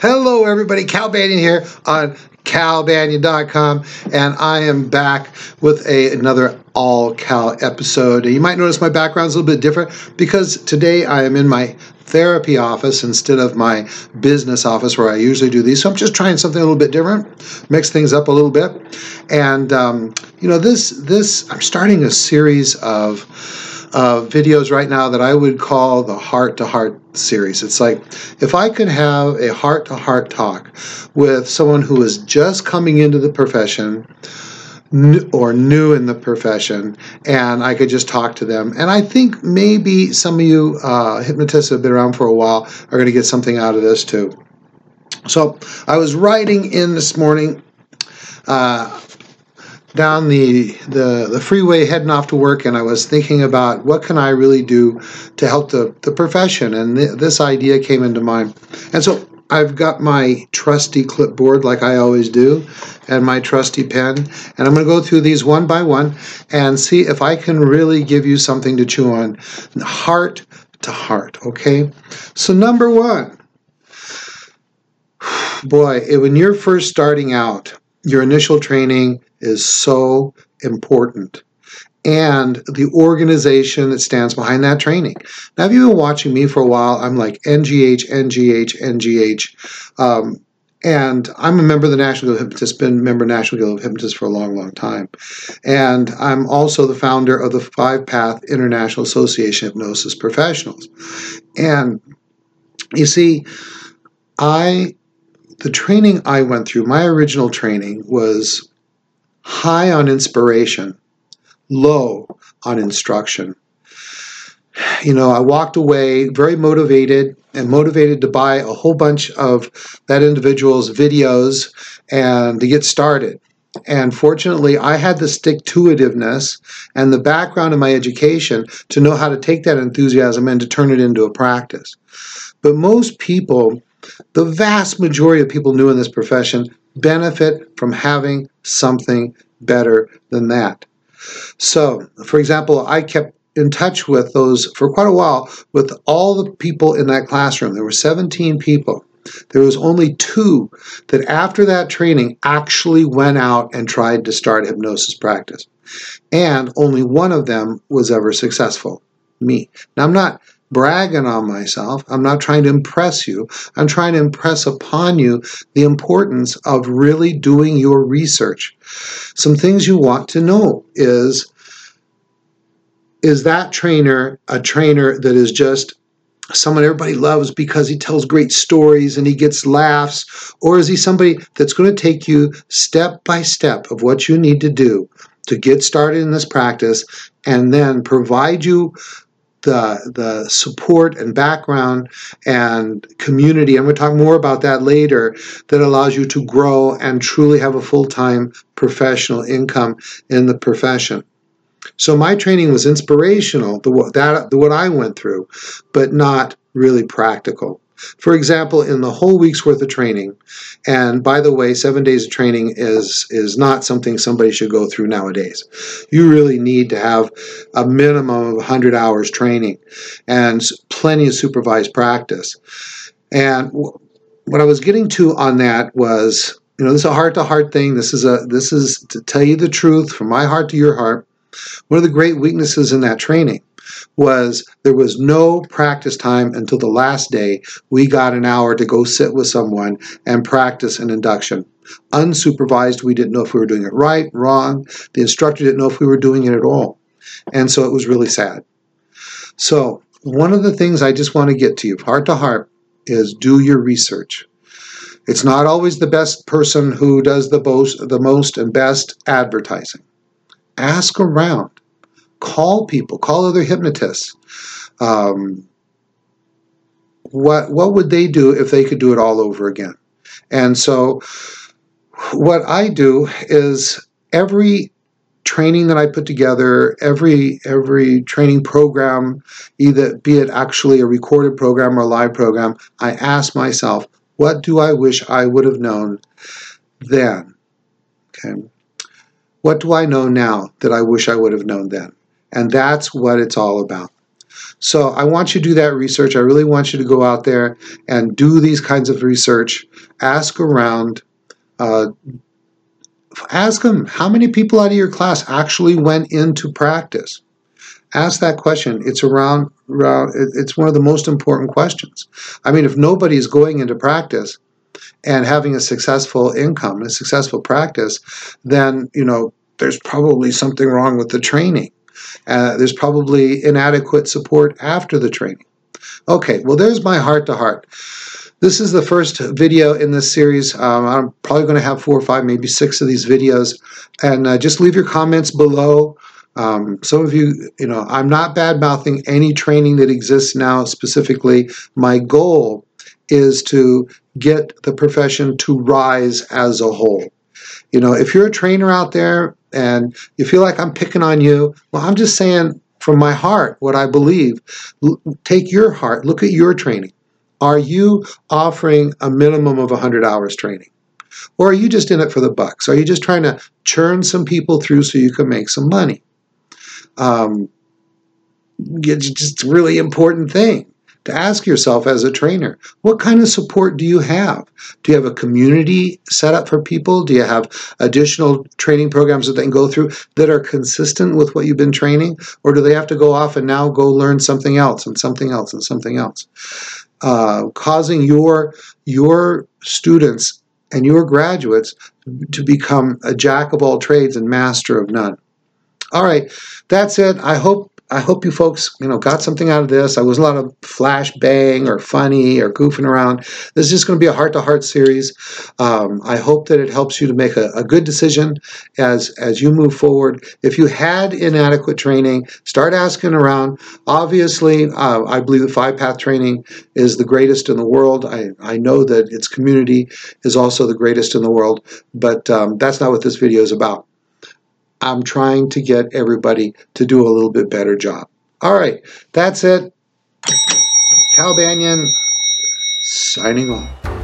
Hello, everybody. Cal Banyan here on calbanyan.com, and I am back with a, another all Cal episode. You might notice my background is a little bit different because today I am in my therapy office instead of my business office where I usually do these. So I'm just trying something a little bit different, mix things up a little bit, and um, you know this this I'm starting a series of uh, videos right now that I would call the heart to heart series. It's like if I could have a heart to heart talk with someone who is just coming into the profession or new in the profession, and I could just talk to them. And I think maybe some of you uh, hypnotists have been around for a while are going to get something out of this too. So I was writing in this morning. Uh, down the, the the freeway heading off to work and I was thinking about what can I really do to help the, the profession and th- this idea came into mind. And so I've got my trusty clipboard like I always do and my trusty pen and I'm going to go through these one by one and see if I can really give you something to chew on heart to heart okay? So number one boy when you're first starting out your initial training is so important and the organization that stands behind that training. Now, if you've been watching me for a while, I'm like NGH, NGH, NGH. Um, and I'm a member of the National Guild of Hypnotists, been member of National Guild of Hypnotists for a long, long time. And I'm also the founder of the Five Path International Association of Hypnosis Professionals. And you see, I the training I went through, my original training was high on inspiration, low on instruction. You know, I walked away very motivated and motivated to buy a whole bunch of that individual's videos and to get started. And fortunately, I had the stick to itiveness and the background in my education to know how to take that enthusiasm and to turn it into a practice. But most people, the vast majority of people new in this profession, benefit from having something better than that. So, for example, I kept in touch with those for quite a while with all the people in that classroom. There were 17 people. There was only two that after that training actually went out and tried to start hypnosis practice. And only one of them was ever successful, me. Now, I'm not bragging on myself. I'm not trying to impress you. I'm trying to impress upon you the importance of really doing your research. Some things you want to know is is that trainer a trainer that is just someone everybody loves because he tells great stories and he gets laughs? Or is he somebody that's going to take you step by step of what you need to do to get started in this practice and then provide you the the support and background and community. Going to talk more about that later. That allows you to grow and truly have a full time professional income in the profession. So my training was inspirational, the that the, what I went through, but not really practical. For example, in the whole week's worth of training, and by the way, seven days of training is is not something somebody should go through nowadays. You really need to have a minimum of 100 hours training and plenty of supervised practice. And what I was getting to on that was, you know, this is a heart-to-heart thing. This is a this is to tell you the truth from my heart to your heart. One of the great weaknesses in that training was there was no practice time until the last day. We got an hour to go sit with someone and practice an induction. Unsupervised, we didn't know if we were doing it right, wrong. The instructor didn't know if we were doing it at all. And so it was really sad. So, one of the things I just want to get to you, heart to heart, is do your research. It's not always the best person who does the most, the most and best advertising. Ask around call people, call other hypnotists. Um, what what would they do if they could do it all over again? And so, what I do is every training that I put together, every every training program, either be it actually a recorded program or a live program, I ask myself, what do I wish I would have known then? Okay. What do I know now that I wish I would have known then? And that's what it's all about. So I want you to do that research. I really want you to go out there and do these kinds of research. Ask around. Uh, ask them how many people out of your class actually went into practice. Ask that question. It's around, around. It's one of the most important questions. I mean, if nobody is going into practice and having a successful income, a successful practice, then you know there's probably something wrong with the training. Uh, there's probably inadequate support after the training. Okay, well, there's my heart to heart. This is the first video in this series. Um, I'm probably going to have four or five, maybe six of these videos. And uh, just leave your comments below. Um, some of you, you know, I'm not bad mouthing any training that exists now specifically. My goal is to get the profession to rise as a whole. You know, if you're a trainer out there and you feel like I'm picking on you, well, I'm just saying from my heart what I believe. Take your heart, look at your training. Are you offering a minimum of 100 hours training? Or are you just in it for the bucks? Are you just trying to churn some people through so you can make some money? Um, it's just a really important thing to ask yourself as a trainer what kind of support do you have? Do you have a community set up for people? Do you have additional training programs that they can go through that are consistent with what you've been training? Or do they have to go off and now go learn something else and something else and something else? Uh, causing your your students and your graduates to become a jack of all trades and master of none. All right, that's it. I hope I hope you folks, you know, got something out of this. I wasn't a lot of flash bang or funny or goofing around. This is just going to be a heart-to-heart series. Um, I hope that it helps you to make a, a, good decision as as you move forward. If you had inadequate training, start asking around. Obviously, uh, I believe the five-path training is the greatest in the world. I, I know that its community is also the greatest in the world, but um, that's not what this video is about. I'm trying to get everybody to do a little bit better job. All right, that's it. Cal Banyan signing off.